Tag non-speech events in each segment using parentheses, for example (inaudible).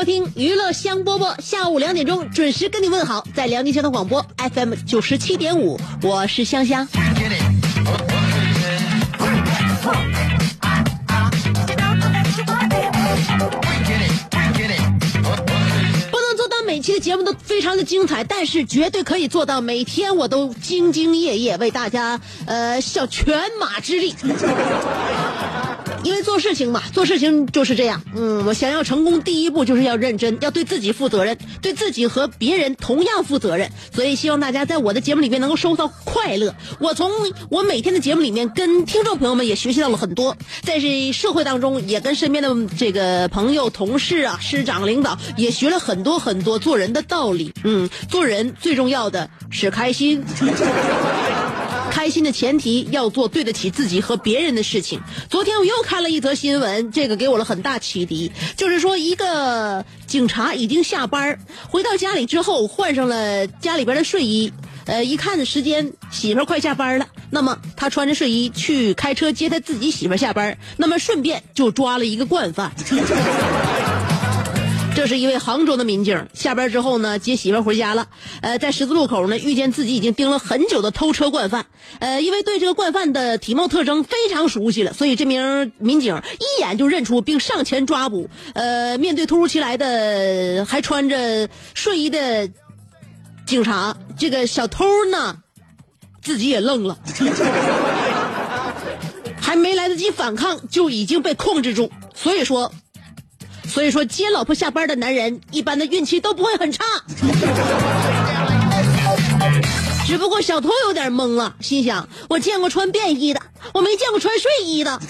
收听娱乐香饽饽，下午两点钟准时跟你问好，在辽宁交通广播 FM 九十七点五，我是香香。不能做到每期的节目都非常的精彩，但是绝对可以做到每天我都兢兢业业为大家呃效全马之力。因为做事情嘛，做事情就是这样。嗯，我想要成功，第一步就是要认真，要对自己负责任，对自己和别人同样负责任。所以希望大家在我的节目里面能够收到快乐。我从我每天的节目里面跟听众朋友们也学习到了很多，在这社会当中也跟身边的这个朋友、同事啊、师长、领导也学了很多很多做人的道理。嗯，做人最重要的是开心。开心的前提要做对得起自己和别人的事情。昨天我又看了一则新闻，这个给我了很大启迪，就是说一个警察已经下班回到家里之后，换上了家里边的睡衣。呃，一看时间，媳妇快下班了，那么他穿着睡衣去开车接他自己媳妇下班，那么顺便就抓了一个惯犯。这是一位杭州的民警，下班之后呢，接媳妇回家了。呃，在十字路口呢，遇见自己已经盯了很久的偷车惯犯。呃，因为对这个惯犯的体貌特征非常熟悉了，所以这名民警一眼就认出并上前抓捕。呃，面对突如其来的还穿着睡衣的警察，这个小偷呢，自己也愣了，(laughs) 还没来得及反抗，就已经被控制住。所以说。所以说，接老婆下班的男人，一般的运气都不会很差。只不过小偷有点懵了，心想：我见过穿便衣的，我没见过穿睡衣的。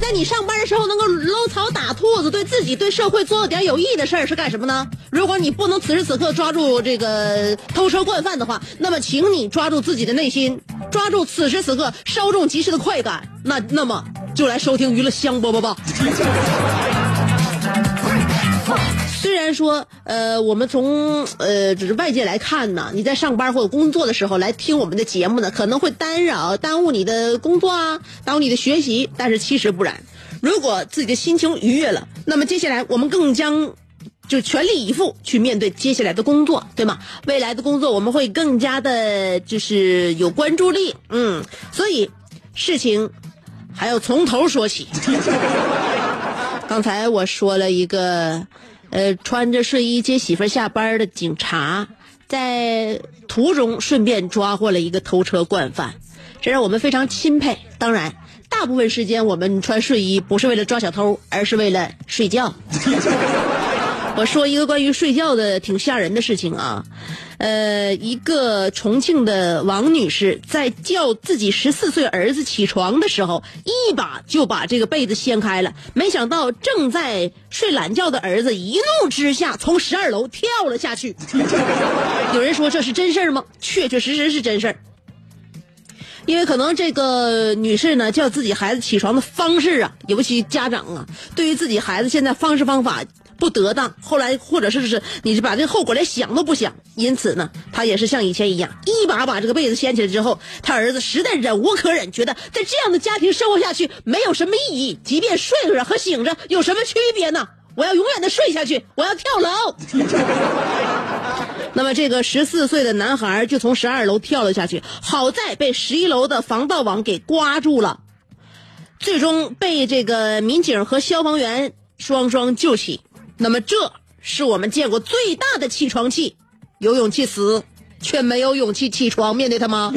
在你上班的时候能够搂草打兔子，对自己、对社会做点有益的事儿，是干什么呢？如果你不能此时此刻抓住这个偷车惯犯的话，那么请你抓住自己的内心，抓住此时此刻稍纵即逝的快感。那那么就来收听娱乐香饽饽吧。虽然说，呃，我们从呃，只是外界来看呢，你在上班或者工作的时候来听我们的节目呢，可能会干扰、耽误你的工作啊，耽误你的学习。但是其实不然，如果自己的心情愉悦了，那么接下来我们更将就全力以赴去面对接下来的工作，对吗？未来的工作我们会更加的，就是有关注力，嗯，所以事情还要从头说起。(laughs) 刚才我说了一个，呃，穿着睡衣接媳妇儿下班的警察，在途中顺便抓获了一个偷车惯犯，这让我们非常钦佩。当然，大部分时间我们穿睡衣不是为了抓小偷，而是为了睡觉。(laughs) 我说一个关于睡觉的挺吓人的事情啊，呃，一个重庆的王女士在叫自己十四岁儿子起床的时候，一把就把这个被子掀开了，没想到正在睡懒觉的儿子一怒之下从十二楼跳了下去。(laughs) 有人说这是真事儿吗？确确实实是真事儿。因为可能这个女士呢，叫自己孩子起床的方式啊，尤其家长啊，对于自己孩子现在方式方法不得当，后来或者是是你是把这个后果连想都不想，因此呢，他也是像以前一样，一把把这个被子掀起来之后，他儿子实在忍无可忍，觉得在这样的家庭生活下去没有什么意义，即便睡着和醒着有什么区别呢？我要永远的睡下去，我要跳楼。那么这个十四岁的男孩就从十二楼跳了下去，好在被十一楼的防盗网给刮住了，最终被这个民警和消防员双双救起。那么这是我们见过最大的起床气，有勇气死，却没有勇气起床面对他吗？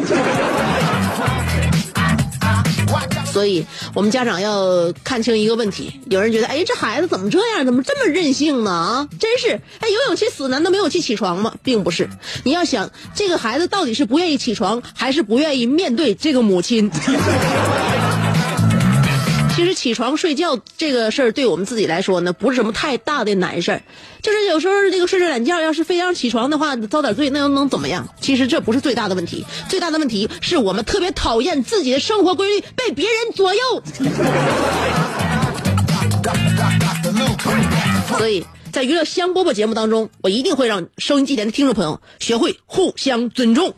所以，我们家长要看清一个问题。有人觉得，哎，这孩子怎么这样？怎么这么任性呢？啊，真是，哎，有勇气死，难道没勇气起床吗？并不是。你要想，这个孩子到底是不愿意起床，还是不愿意面对这个母亲？其实起床睡觉这个事儿，对我们自己来说呢，不是什么太大的难事儿。就是有时候这个睡着懒觉，要是非要起床的话，遭点罪，那又能怎么样？其实这不是最大的问题，最大的问题是我们特别讨厌自己的生活规律被别人左右。所以在娱乐香饽饽节目当中，我一定会让收音机前的听众朋友学会互相尊重。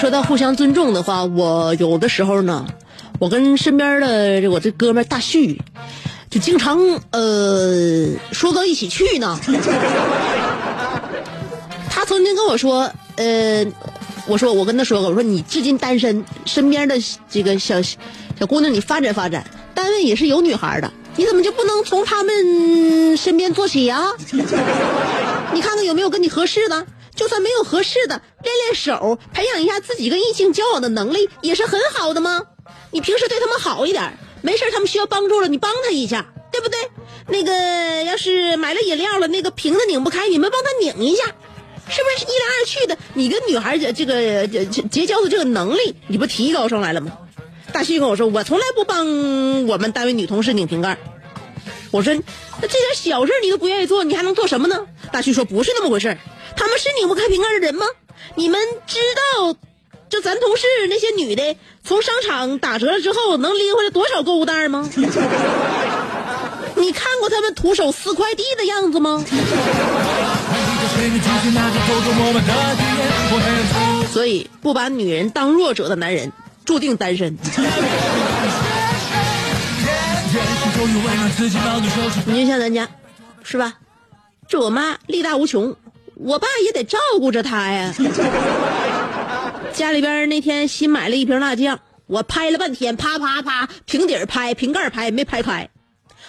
说到互相尊重的话，我有的时候呢，我跟身边的我这哥们大旭，就经常呃说到一起去呢。(laughs) 他曾经跟我说，呃，我说我跟他说过，我说你至今单身，身边的这个小小姑娘你发展发展，单位也是有女孩的，你怎么就不能从他们身边做起呀？(laughs) 你看看有没有跟你合适的？就算没有合适的，练练手，培养一下自己跟异性交往的能力，也是很好的吗？你平时对他们好一点，没事他们需要帮助了，你帮他一下，对不对？那个要是买了饮料了，那个瓶子拧不开，你们帮他拧一下，是不是一来二去的？你跟女孩这这个这结交的这个能力，你不提高上来了吗？大旭跟我说，我从来不帮我们单位女同事拧瓶盖。我说，那这点小事你都不愿意做，你还能做什么呢？大旭说，不是那么回事他们是拧不开瓶盖的人吗？你们知道，就咱同事那些女的，从商场打折了之后，能拎回来多少购物袋吗？你看过他们徒手撕快递的样子吗？所以，不把女人当弱者的男人，注定单身。你就像咱家，是吧？这我妈力大无穷，我爸也得照顾着他呀。(laughs) 家里边那天新买了一瓶辣酱，我拍了半天，啪啪啪，瓶底拍，瓶盖拍，没拍开。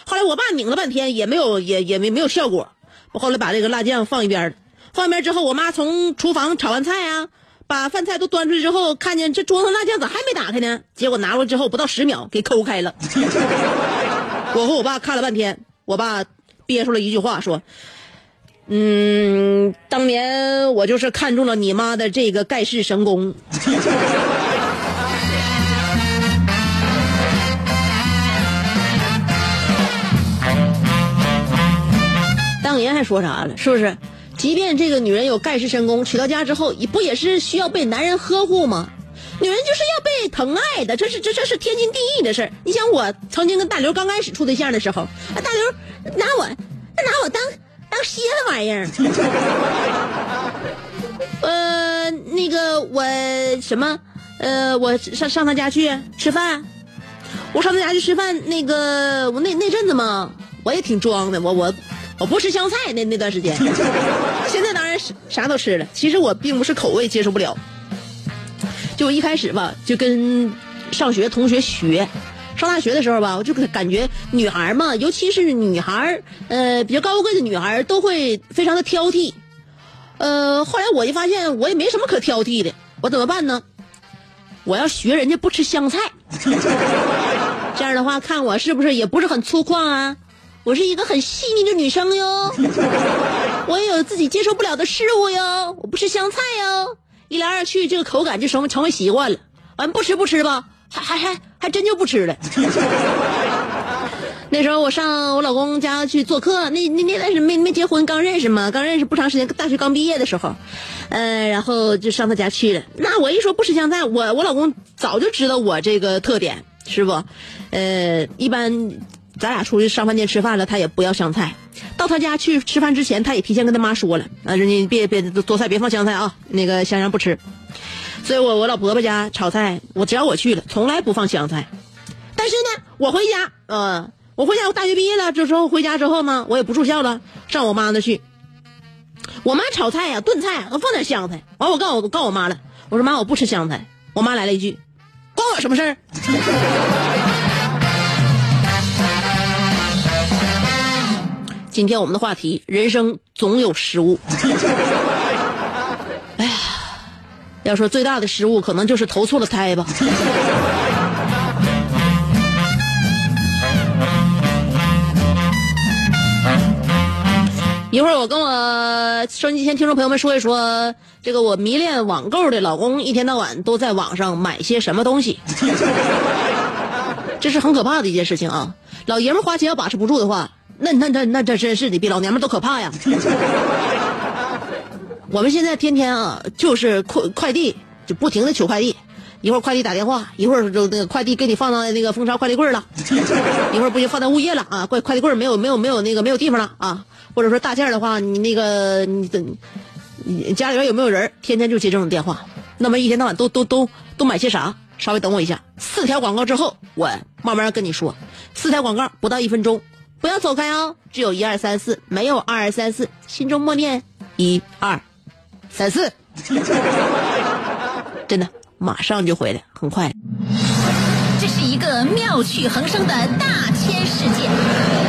后来我爸拧了半天，也没有，也也没没有效果。我后来把这个辣酱放一边放一边之后，我妈从厨房炒完菜啊，把饭菜都端出来之后，看见这桌上辣酱咋还没打开呢？结果拿过来之后，不到十秒给抠开了。(laughs) 我和我爸看了半天，我爸憋出了一句话说：“嗯，当年我就是看中了你妈的这个盖世神功。(laughs) ”当年还说啥了？是不是？即便这个女人有盖世神功，娶到家之后，也不也是需要被男人呵护吗？女人就是要被疼爱的，这是这这是天经地义的事儿。你想，我曾经跟大刘刚开始处对象的时候，大刘拿我拿我当当歇的玩意儿。(laughs) 呃，那个我什么，呃，我上上他家去吃饭，我上他家去吃饭。那个我那那阵子嘛，我也挺装的，我我我不吃香菜那那段时间。(laughs) 现在当然是啥都吃了，其实我并不是口味接受不了。就一开始吧，就跟上学同学学，上大学的时候吧，我就感觉女孩嘛，尤其是女孩，呃，比较高贵的女孩都会非常的挑剔。呃，后来我就发现，我也没什么可挑剔的，我怎么办呢？我要学人家不吃香菜，(laughs) 这样的话，看我是不是也不是很粗犷啊？我是一个很细腻的女生哟，我也有自己接受不了的事物哟，我不吃香菜哟。一来二去，这个口感就成成为习惯了。完不吃不吃吧，还还还还真就不吃了。(laughs) 那时候我上我老公家去做客，那那那是没没结婚，刚认识嘛，刚认识不长时间，大学刚毕业的时候，呃，然后就上他家去了。那我一说不吃香菜，我我老公早就知道我这个特点，是不？呃，一般咱俩出去上饭店吃饭了，他也不要香菜。到他家去吃饭之前，他也提前跟他妈说了，啊，人家别别做菜，别放香菜啊，那个香香不吃。所以我我老婆婆家炒菜，我只要我去了，从来不放香菜。但是呢，我回家，呃，我回家，我大学毕业了，这时候回家之后呢，我也不住校了，上我妈那去。我妈炒菜呀、炖菜放点香菜。完，我告我告我妈了，我说妈，我不吃香菜。我妈来了一句，关我什么事儿？(laughs) 今天我们的话题：人生总有失误。(laughs) 哎呀，要说最大的失误，可能就是投错了胎吧。一会儿我跟我收音机前听众朋友们说一说，这个我迷恋网购的老公一天到晚都在网上买些什么东西，这是很可怕的一件事情啊！老爷们花钱要把持不住的话，那那那那这真是的，比老娘们都可怕呀！我们现在天天啊，就是快快递就不停的取快递，一会儿快递打电话，一会儿就那个快递给你放到那个蜂巢快递柜了，(laughs) 一会儿不行放到物业了啊，快快递柜没有没有没有那个没有地方了啊。或者说大件的话，你那个你等，你家里边有没有人？天天就接这种电话，那么一天到晚都都都都买些啥？稍微等我一下，四条广告之后，我慢慢跟你说。四条广告不到一分钟，不要走开哦。只有一二三四，没有二二三四，心中默念一二三四，(laughs) 真的马上就回来，很快。这是一个妙趣横生的大千世界。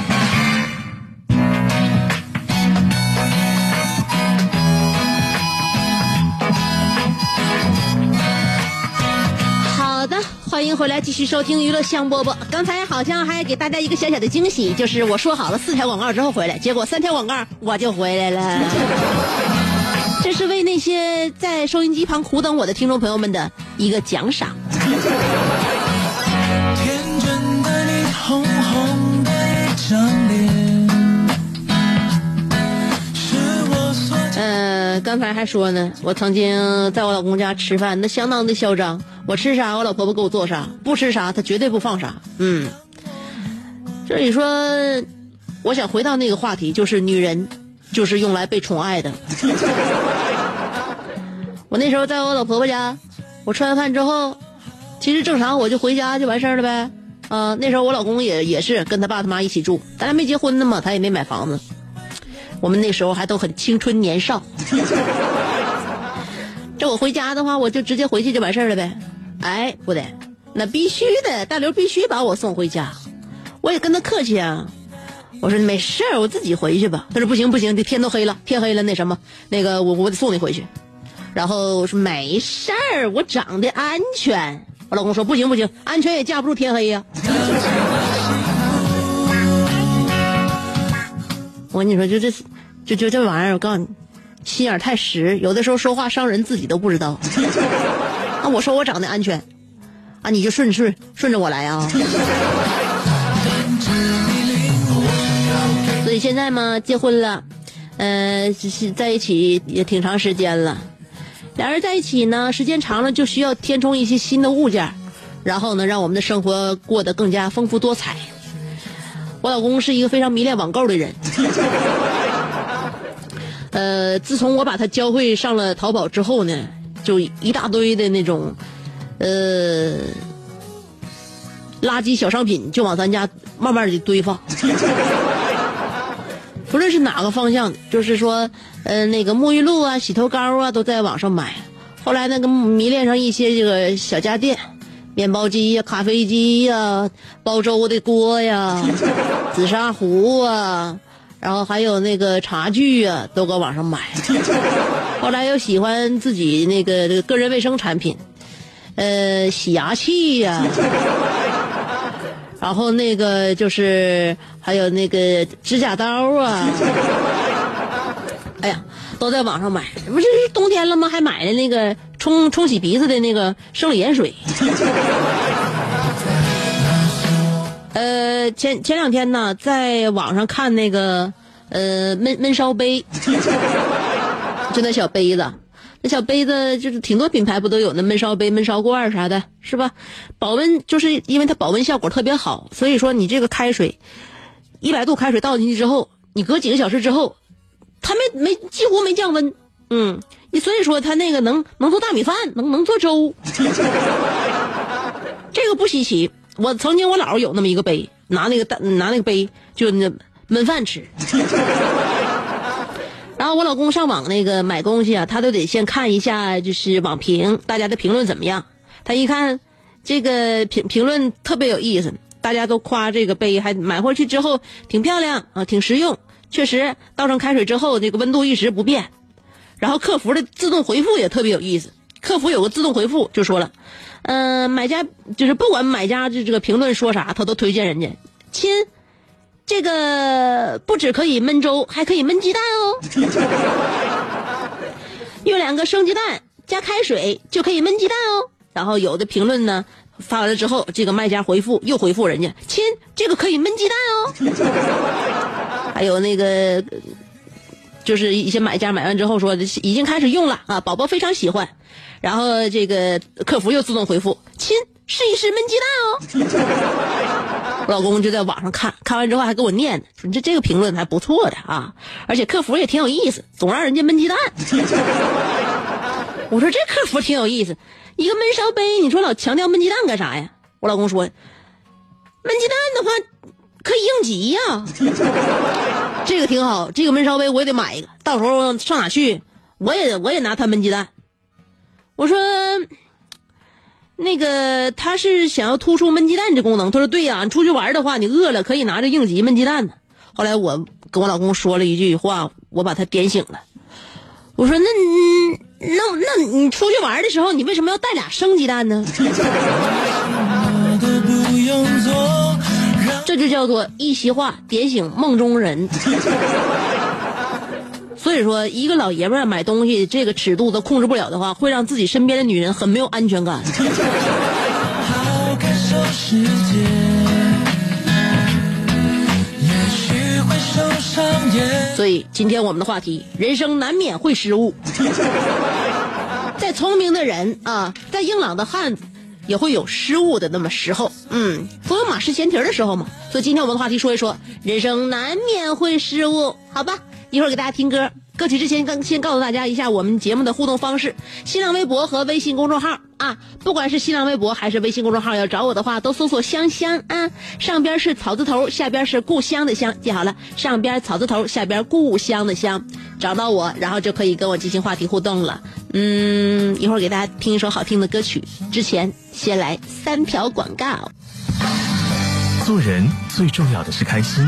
欢迎回来，继续收听娱乐香饽饽。刚才好像还给大家一个小小的惊喜，就是我说好了四条广告之后回来，结果三条广告我就回来了。这是为那些在收音机旁苦等我的听众朋友们的一个奖赏。天真的你，红红的一张脸，是我所呃，刚才还说呢，我曾经在我老公家吃饭，那相当的嚣张。我吃啥，我老婆婆给我做啥；不吃啥，她绝对不放啥。嗯，所以说，我想回到那个话题，就是女人就是用来被宠爱的。(laughs) 我那时候在我老婆婆家，我吃完饭之后，其实正常我就回家就完事儿了呗。啊、那时候我老公也也是跟他爸他妈一起住，咱俩没结婚呢嘛，他也没买房子。我们那时候还都很青春年少。这我回家的话，我就直接回去就完事儿了呗。哎，不得，那必须的，大刘必须把我送回家。我也跟他客气啊，我说没事儿，我自己回去吧。他说不行不行，这天都黑了，天黑了那什么，那个我我得送你回去。然后我说没事儿，我长得安全。我老公说不行不行，安全也架不住天黑呀、(laughs) 我跟你说，就这，就就这玩意儿，我告诉你，心眼儿太实，有的时候说话伤人，自己都不知道。(laughs) 啊，我说我长得安全，啊，你就顺顺顺着我来啊。(laughs) 所以现在嘛，结婚了，呃，在一起也挺长时间了。俩人在一起呢，时间长了就需要填充一些新的物件，然后呢，让我们的生活过得更加丰富多彩。我老公是一个非常迷恋网购的人。呃，自从我把他教会上了淘宝之后呢，就一大堆的那种，呃，垃圾小商品就往咱家慢慢的堆放。(laughs) 不论是哪个方向，就是说，呃，那个沐浴露啊、洗头膏啊，都在网上买。后来那个迷恋上一些这个小家电，面包机呀、咖啡机呀、煲粥的锅呀、紫砂壶啊，然后还有那个茶具啊，都搁网上买。(laughs) 后来又喜欢自己那个这个个人卫生产品，呃，洗牙器呀、然后那个就是还有那个指甲刀啊，(laughs) 哎呀，都在网上买。不是冬天了吗？还买了那个冲冲洗鼻子的那个生理盐水。(laughs) 前前两天呢，在网上看那个呃焖焖烧杯，(laughs) 就那小杯子，那小杯子就是挺多品牌不都有那焖烧杯、焖烧罐啥的，是吧？保温就是因为它保温效果特别好，所以说你这个开水，一百度开水倒进去之后，你隔几个小时之后，它没没几乎没降温，嗯，你所以说它那个能能做大米饭，能能做粥，(laughs) 这个不稀奇。我曾经我姥有那么一个杯，拿那个大拿那个杯就那焖饭吃。(laughs) 然后我老公上网那个买东西啊，他都得先看一下就是网评，大家的评论怎么样。他一看这个评评论特别有意思，大家都夸这个杯，还买回去之后挺漂亮啊，挺实用。确实倒上开水之后，这个温度一直不变。然后客服的自动回复也特别有意思，客服有个自动回复就说了。嗯、买家就是不管买家这这个评论说啥，他都推荐人家亲，这个不止可以焖粥，还可以焖鸡蛋哦。(laughs) 用两个生鸡蛋加开水就可以焖鸡蛋哦。然后有的评论呢发完了之后，这个卖家回复又回复人家亲，这个可以焖鸡蛋哦。还有那个。就是一些买家买完之后说已经开始用了啊，宝宝非常喜欢，然后这个客服又自动回复亲试一试焖鸡蛋哦。我老公就在网上看看完之后还给我念呢，说你这这个评论还不错的啊，而且客服也挺有意思，总让人家焖鸡蛋。我说这客服挺有意思，一个焖烧杯，你说老强调焖鸡蛋干啥呀？我老公说，焖鸡蛋的话可以应急呀。(laughs) 这个挺好，这个焖烧杯我也得买一个，到时候上哪去，我也我也拿它焖鸡蛋。我说，那个他是想要突出焖鸡蛋这功能，他说对呀，你出去玩的话，你饿了可以拿着应急焖鸡蛋呢。后来我跟我老公说了一句话，我把他点醒了。我说，那那那你出去玩的时候，你为什么要带俩生鸡蛋呢？这就叫做一席话点醒梦中人。所以说，一个老爷们儿买东西这个尺度都控制不了的话，会让自己身边的女人很没有安全感。所以今天我们的话题，人生难免会失误。(laughs) 再聪明的人啊，再硬朗的汉子，也会有失误的那么时候。嗯，总有马失前蹄的时候嘛。所以今天我们的话题说一说，人生难免会失误，好吧？一会儿给大家听歌。歌曲之前，刚先告诉大家一下我们节目的互动方式：新浪微博和微信公众号啊，不管是新浪微博还是微信公众号，要找我的话，都搜索“香香”啊，上边是草字头，下边是故乡的乡，记好了，上边草字头，下边故乡的乡，找到我，然后就可以跟我进行话题互动了。嗯，一会儿给大家听一首好听的歌曲，之前先来三条广告。做人最重要的是开心，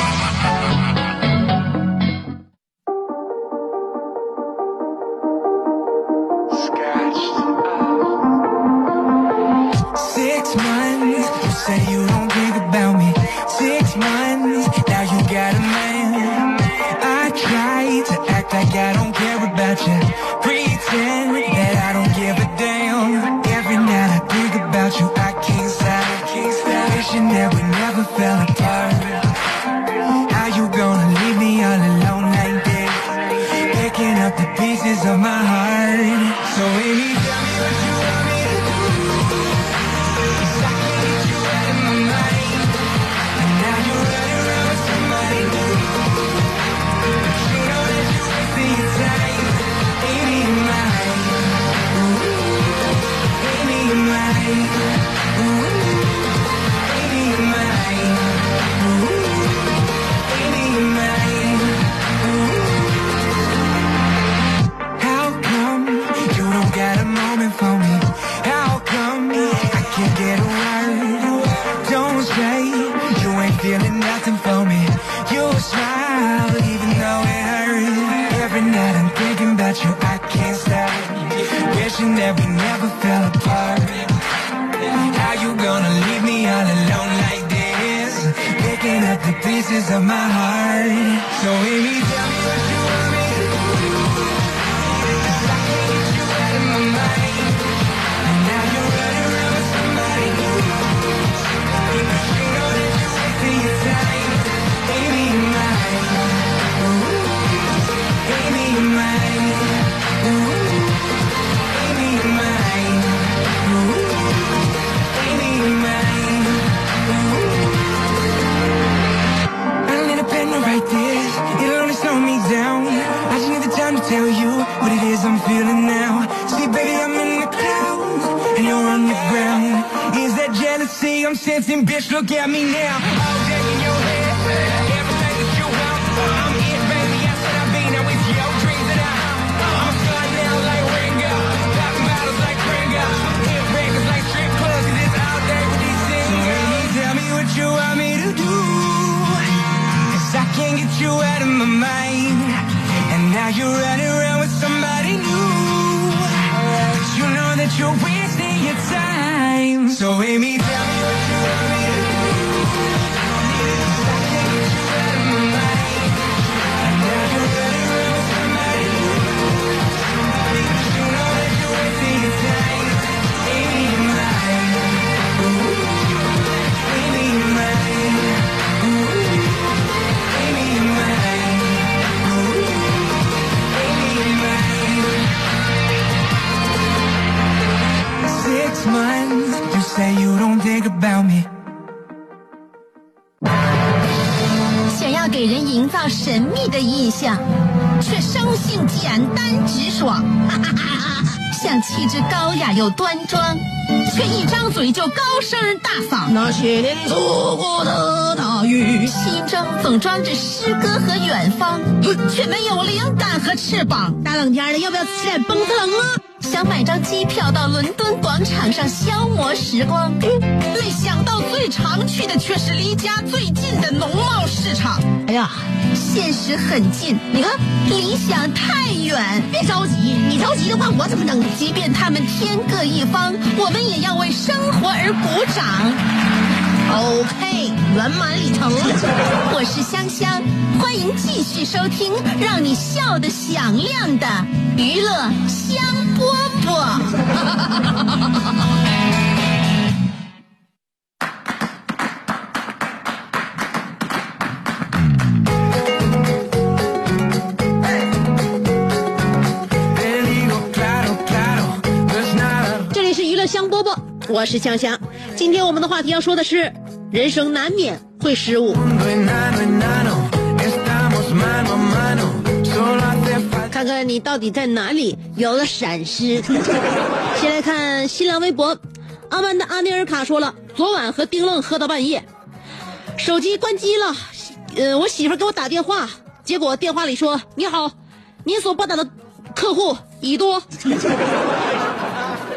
Care about you. Pretend that I don't give a damn. Every night I think about you, I can't stop. Wishing that we never fell apart. How you gonna leave me all alone like this? Picking up the pieces of my heart. So baby, Picking up the pieces of my heart. So Amy, tell me what you want me to do. 'Cause I can't get you out of my mind. And now you're running around with somebody new. But you know that you're wasting your time. Amy, you're. Feeling now. See, baby, I'm in the clouds and you're on the ground. Is that jealousy I'm sensing? Bitch, look at me now. In your head. Everything that you want. I'm it, baby. I said I'll be now with your and I. I'm like Ringo. Like Pringo. Hit like strip it's all day with these singers. So baby, tell me what you want me to I can't get you out of my mind. And now you're running around you know that you're wasting your time. So Amy, tell me what you 想要给人营造神秘的印象，却生性简单直爽，(laughs) 像气质高雅又端庄，却一张嘴就高声大嗓。那些年错过的大雨，心中总装着诗歌和远方，却没有灵感和翅膀。大冷天的，要不要吃点蹦特冷啊？想买张机票到伦敦广场上消磨时光，没想到最常去的却是离家最近的农贸市场。哎呀，现实很近，你看理想太远。别着急，你着急的话，我怎么能？即便他们天各一方，我们也要为生活而鼓掌。OK，圆满礼成。我是香香，欢迎继续收听让你笑得响亮的娱乐香饽饽。这里是娱乐香饽饽，我是香香。今天我们的话题要说的是，人生难免会失误。看看你到底在哪里有了闪失。(laughs) 先来看新浪微博，阿曼的阿内尔卡说了，昨晚和丁愣喝到半夜，手机关机了，呃，我媳妇给我打电话，结果电话里说：“你好，您所拨打的客户已多。(laughs) ”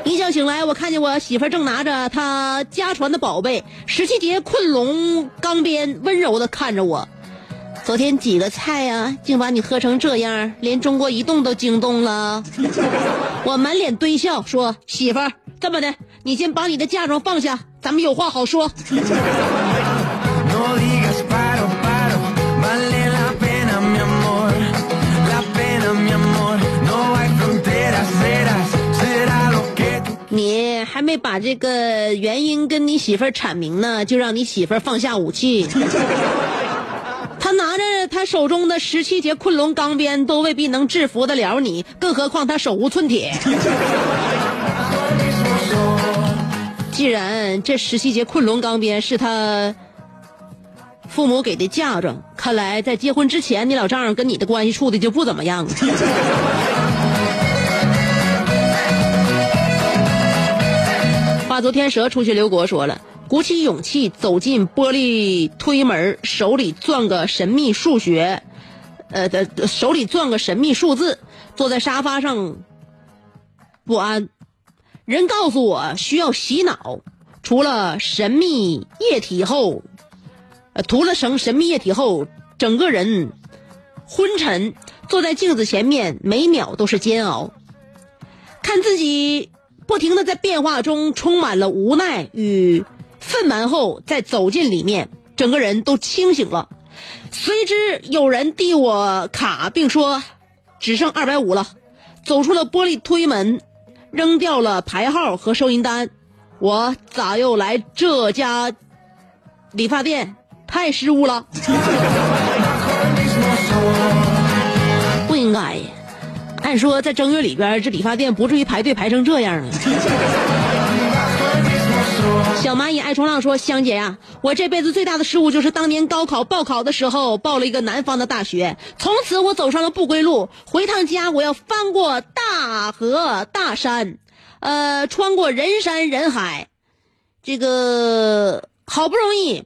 一觉醒来，我看见我媳妇正拿着她家传的宝贝十七节困龙钢鞭，温柔的看着我。昨天几个菜呀、竟把你喝成这样，连中国移动都惊动了。(laughs) 我满脸堆笑说：“媳妇儿，这么的，你先把你的嫁妆放下，咱们有话好说。(laughs) 你还没把这个原因跟你媳妇儿阐明呢，就让你媳妇儿放下武器。(laughs) 他拿着他手中的十七节困龙钢鞭，都未必能制服得了你，更何况他手无寸铁。(laughs) 既然这十七节困龙钢鞭是他父母给的嫁妆，看来在结婚之前，你老丈人跟你的关系处的就不怎么样。(laughs) 化作天蛇出去刘国说了，鼓起勇气走进玻璃推门，手里攥个神秘数学，呃的手里攥个神秘数字，坐在沙发上不安。人告诉我需要洗脑，除了神秘液体后，呃，涂了层神秘液体后，整个人昏沉，坐在镜子前面，每秒都是煎熬，看自己不停的在变化中充满了无奈与愤懑后，再走进里面，整个人都清醒了。随之有人递我卡，并说只剩二百五了，走出了玻璃推门，扔掉了牌号和收银单。我咋又来这家理发店？太失误了，(laughs) 不应该呀。按说在正月里边，这理发店不至于排队排成这样啊。小蚂蚁爱冲浪说：“香姐呀，我这辈子最大的失误就是当年高考报考的时候报了一个南方的大学，从此我走上了不归路。回趟家，我要翻过大河大山，呃，穿过人山人海，这个好不容易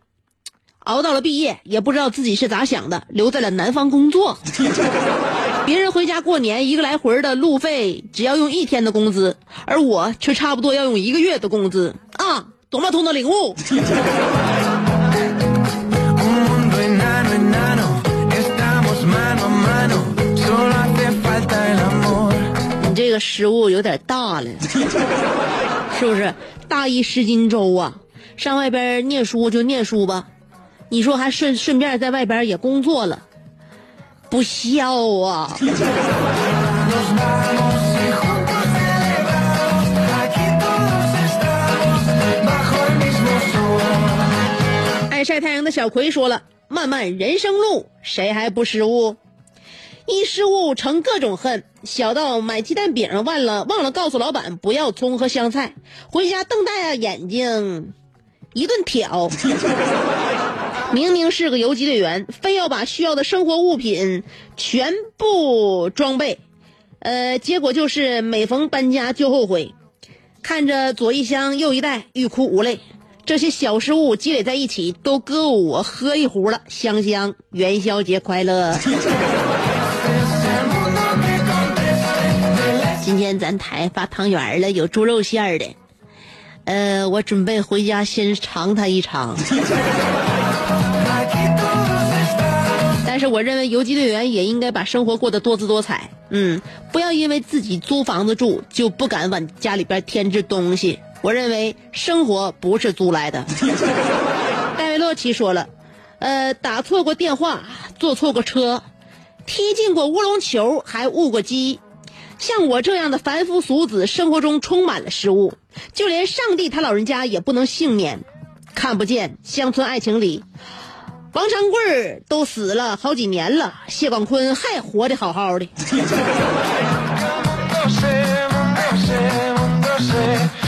熬到了毕业，也不知道自己是咋想的，留在了南方工作。(laughs) 别人回家过年一个来回的路费只要用一天的工资，而我却差不多要用一个月的工资！多么痛的领悟。你这个失误有点大了。是不是？大意失荆州啊。上外边念书就念书吧。你说还顺顺便在外边也工作了。不孝啊。晒太阳的小葵说了：“漫漫人生路，谁还不失误？一失误成各种恨，小到买鸡蛋饼忘了忘了告诉老板不要葱和香菜，回家瞪大眼睛一顿挑。明明是个游击队员，非要把需要的生活物品全部装备，呃，结果就是每逢搬家就后悔。”看着左一箱右一袋，欲哭无泪。这些小失误积累在一起，都够我喝一壶了。香香，元宵节快乐！(laughs) 今天咱台发汤圆了，有猪肉馅儿的。呃，我准备回家先尝它一尝。但是我认为游击队员也应该把生活过得多姿多彩。嗯，不要因为自己租房子住就不敢往家里边添置东西。我认为生活不是租来的。(laughs) 戴维洛奇说了，呃，打错过电话，坐错过车，踢进过乌龙球，还误过机。像我这样的凡夫俗子，生活中充满了失误，就连上帝他老人家也不能幸免。看不见乡村爱情里，王长贵儿都死了好几年了，谢广坤还活得好好的。(laughs)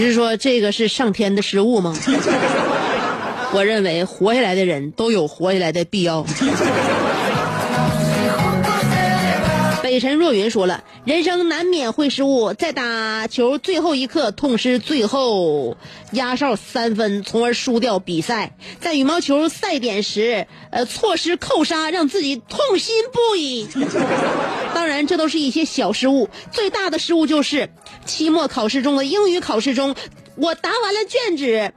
你是说这个是上天的失误吗？(laughs) 我认为活下来的人都有活下来的必要。北辰若云说了，人生难免会失误，在打球最后一刻痛失最后压哨三分，从而输掉比赛；在羽毛球赛点时，呃，错失扣杀，让自己痛心不已。(laughs) 当然，这都是一些小失误，最大的失误就是期末考试中的英语考试中，我答完了卷子。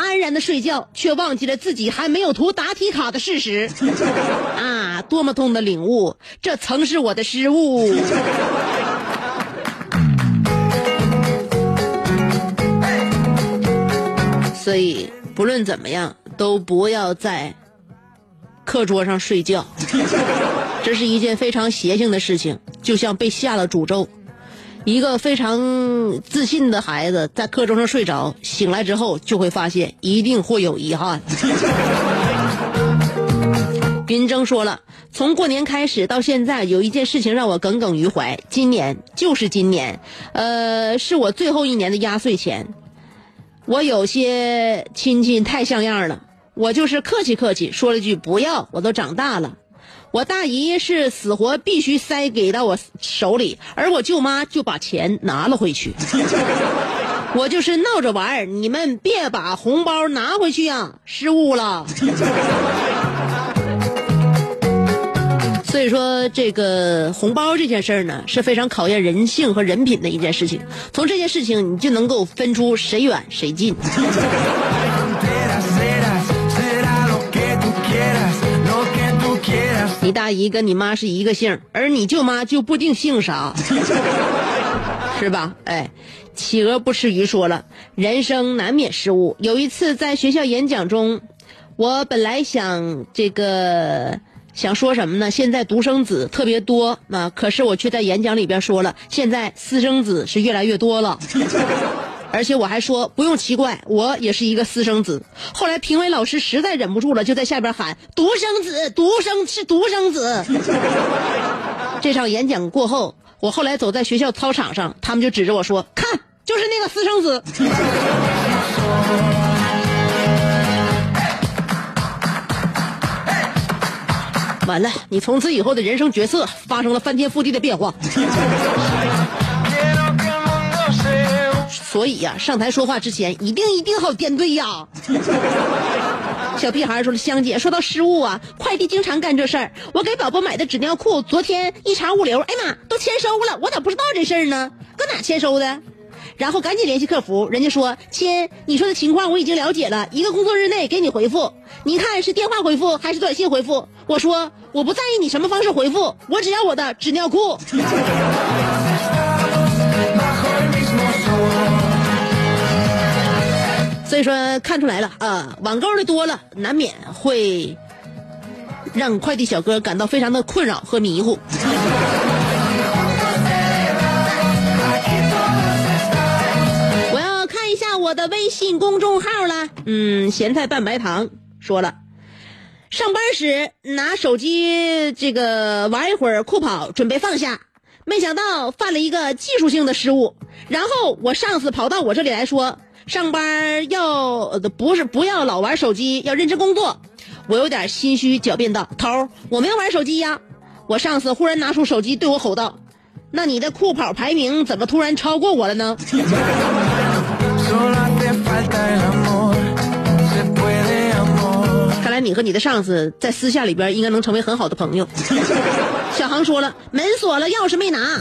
安然的睡觉，却忘记了自己还没有涂答题卡的事实。啊，多么痛的领悟！这曾是我的失误。所以，不论怎么样，都不要在课桌上睡觉，这是一件非常邪性的事情，就像被下了诅咒。一个非常自信的孩子在课桌上睡着，醒来之后就会发现一定会有遗憾。(laughs) 云峥说了，从过年开始到现在，有一件事情让我耿耿于怀。今年就是今年，呃，是我最后一年的压岁钱。我有些亲戚太像样了，我就是客气客气，说了句不要，我都长大了。我大姨是死活必须塞给到我手里，而我舅妈就把钱拿了回去。(laughs) 我就是闹着玩儿，你们别把红包拿回去呀、失误了。(laughs) 所以说，这个红包这件事儿呢，是非常考验人性和人品的一件事情。从这件事情，你就能够分出谁远谁近。(laughs) 你大姨跟你妈是一个姓，而你舅妈就不定姓啥，(laughs) 是吧？哎，企鹅不吃鱼说了，人生难免失误。有一次在学校演讲中，我本来想这个想说什么呢？现在独生子特别多啊，可是我却在演讲里边说了，现在私生子是越来越多了。而且我还说不用奇怪，我也是一个私生子。后来评委老师实在忍不住了，就在下边喊“独生子，独生是独生子”。(laughs) 这场演讲过后，我后来走在学校操场上，他们就指着我说：“看，就是那个私生子。(laughs) ”完了，你从此以后的人生角色发生了翻天覆地的变化。所以呀、上台说话之前一定一定好掂对呀。(laughs) 小屁孩说了，香姐，说到失误啊，快递经常干这事儿。我给宝宝买的纸尿裤，昨天一查物流，哎妈，都签收了，我咋不知道这事儿呢？搁哪签收的？然后赶紧联系客服，人家说亲，你说的情况我已经了解了，一个工作日内给你回复。您看是电话回复还是短信回复？我说我不在意你什么方式回复，我只要我的纸尿裤。(laughs) 所以说看出来了啊，网购的多了，难免会让快递小哥感到非常的困扰和迷糊。(laughs) 我要看一下我的微信公众号了。嗯，咸菜拌白糖说了，上班时拿手机这个玩一会儿酷跑，准备放下，没想到犯了一个技术性的失误。然后我上司跑到我这里来说，上班要呃不是不要老玩手机，要认真工作。我有点心虚，狡辩道：“头儿，我没有玩手机呀。”我上司忽然拿出手机对我吼道：“那你的酷跑排名怎么突然超过我了呢？” (laughs) 看来你和你的上司在私下里边应该能成为很好的朋友。小航说了，门锁了，钥匙没拿。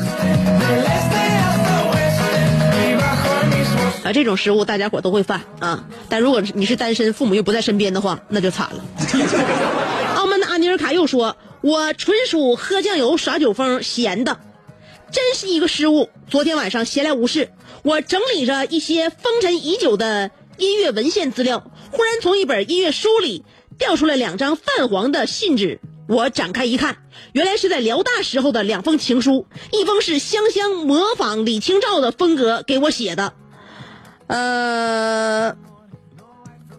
啊，这种失误大家伙都会犯啊。但如果你是单身，父母又不在身边的话，那就惨了。(laughs) 澳门的阿尼尔卡又说：“我纯属喝酱油耍酒疯，闲的，真是一个失误。昨天晚上闲来无事，我整理着一些风尘已久的音乐文献资料，忽然从一本音乐书里掉出来两张泛黄的信纸。我展开一看，原来是在辽大时候的两封情书，一封是香香模仿李清照的风格给我写的，呃，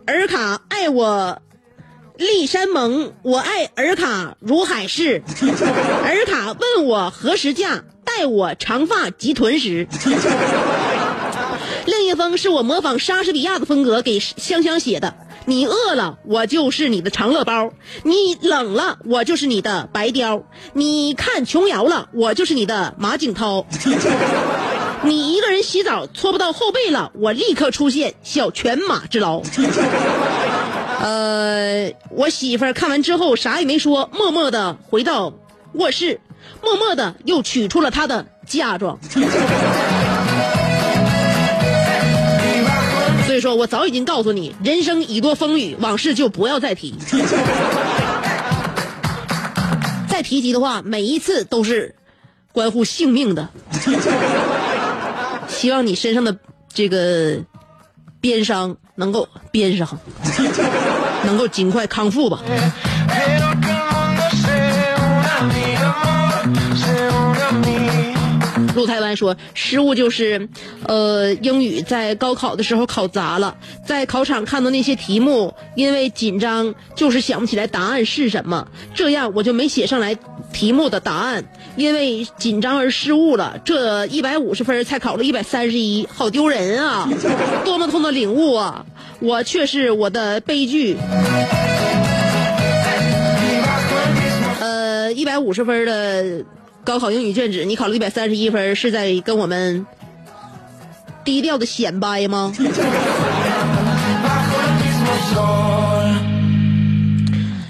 尔卡爱我立山盟，我爱尔卡如海誓。(laughs) 尔卡问我何时嫁，待我长发及臀时。另一封是我模仿莎士比亚的风格给香香写的。你饿了，我就是你的长乐包；你冷了，我就是你的白貂；你看琼瑶了，我就是你的马景涛。你一个人洗澡搓不到后背了，我立刻出现小犬马之劳。(laughs) 呃，我媳妇儿看完之后啥也没说，默默的回到卧室，默默的又取出了她的嫁妆。所以说我早已经告诉你，人生已多风雨，往事就不要再提。再提及的话，每一次都是关乎性命的。希望你身上的这个鞭伤能够鞭伤，(laughs) 能够尽快康复吧。陆台湾说，失误就是，呃，英语在高考的时候考砸了，在考场看到那些题目，因为紧张，就是想不起来答案是什么，这样我就没写上来题目的答案，因为紧张而失误了，这一百五十分才考了一百三十一，好丢人啊！多么痛的领悟啊！我却是我的悲剧。呃，一百五十分的高考英语卷子，你考了一百三十一分，是在跟我们低调的显摆吗？(laughs)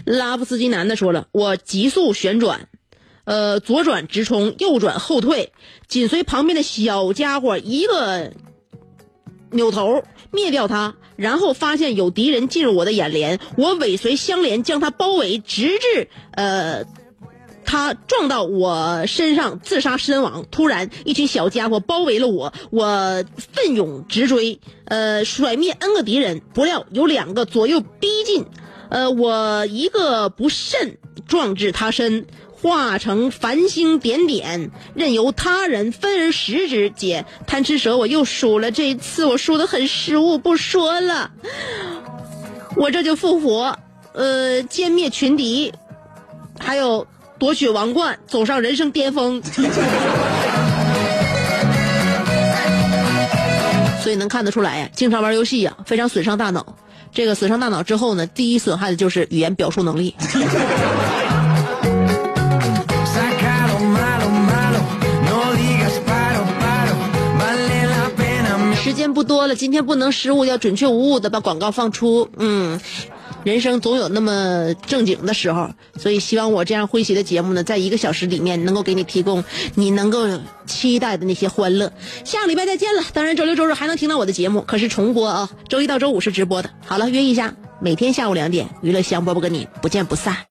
拉夫斯基男的说了，我急速旋转，呃，左转直冲，右转后退，紧随旁边的小家伙一个扭头灭掉他，然后发现有敌人进入我的眼帘，我尾随相连将他包围，直至呃。他撞到我身上，自杀身亡。突然，一群小家伙包围了我，我奋勇直追，呃，甩灭 N 个敌人。不料有两个左右逼近，呃，我一个不慎撞至他身，化成繁星点点，任由他人分而食之。姐，贪吃蛇我又输了，这一次我输的很失误，不说了，我这就复活，呃，歼灭群敌，还有。夺取王冠，走上人生巅峰。(laughs) 所以能看得出来呀，经常玩游戏呀，非常损伤大脑。这个损伤大脑之后呢，第一损害的就是语言表述能力。间不多了，今天不能失误，要准确无误的把广告放出。嗯。人生总有那么正经的时候，所以希望我这样诙谐的节目呢，在一个小时里面能够给你提供你能够期待的那些欢乐。下个礼拜再见了，当然周六周日还能听到我的节目，可是重播啊，周一到周五是直播的。好了，约一下，每天下午两点，娱乐香饽饽跟你不见不散。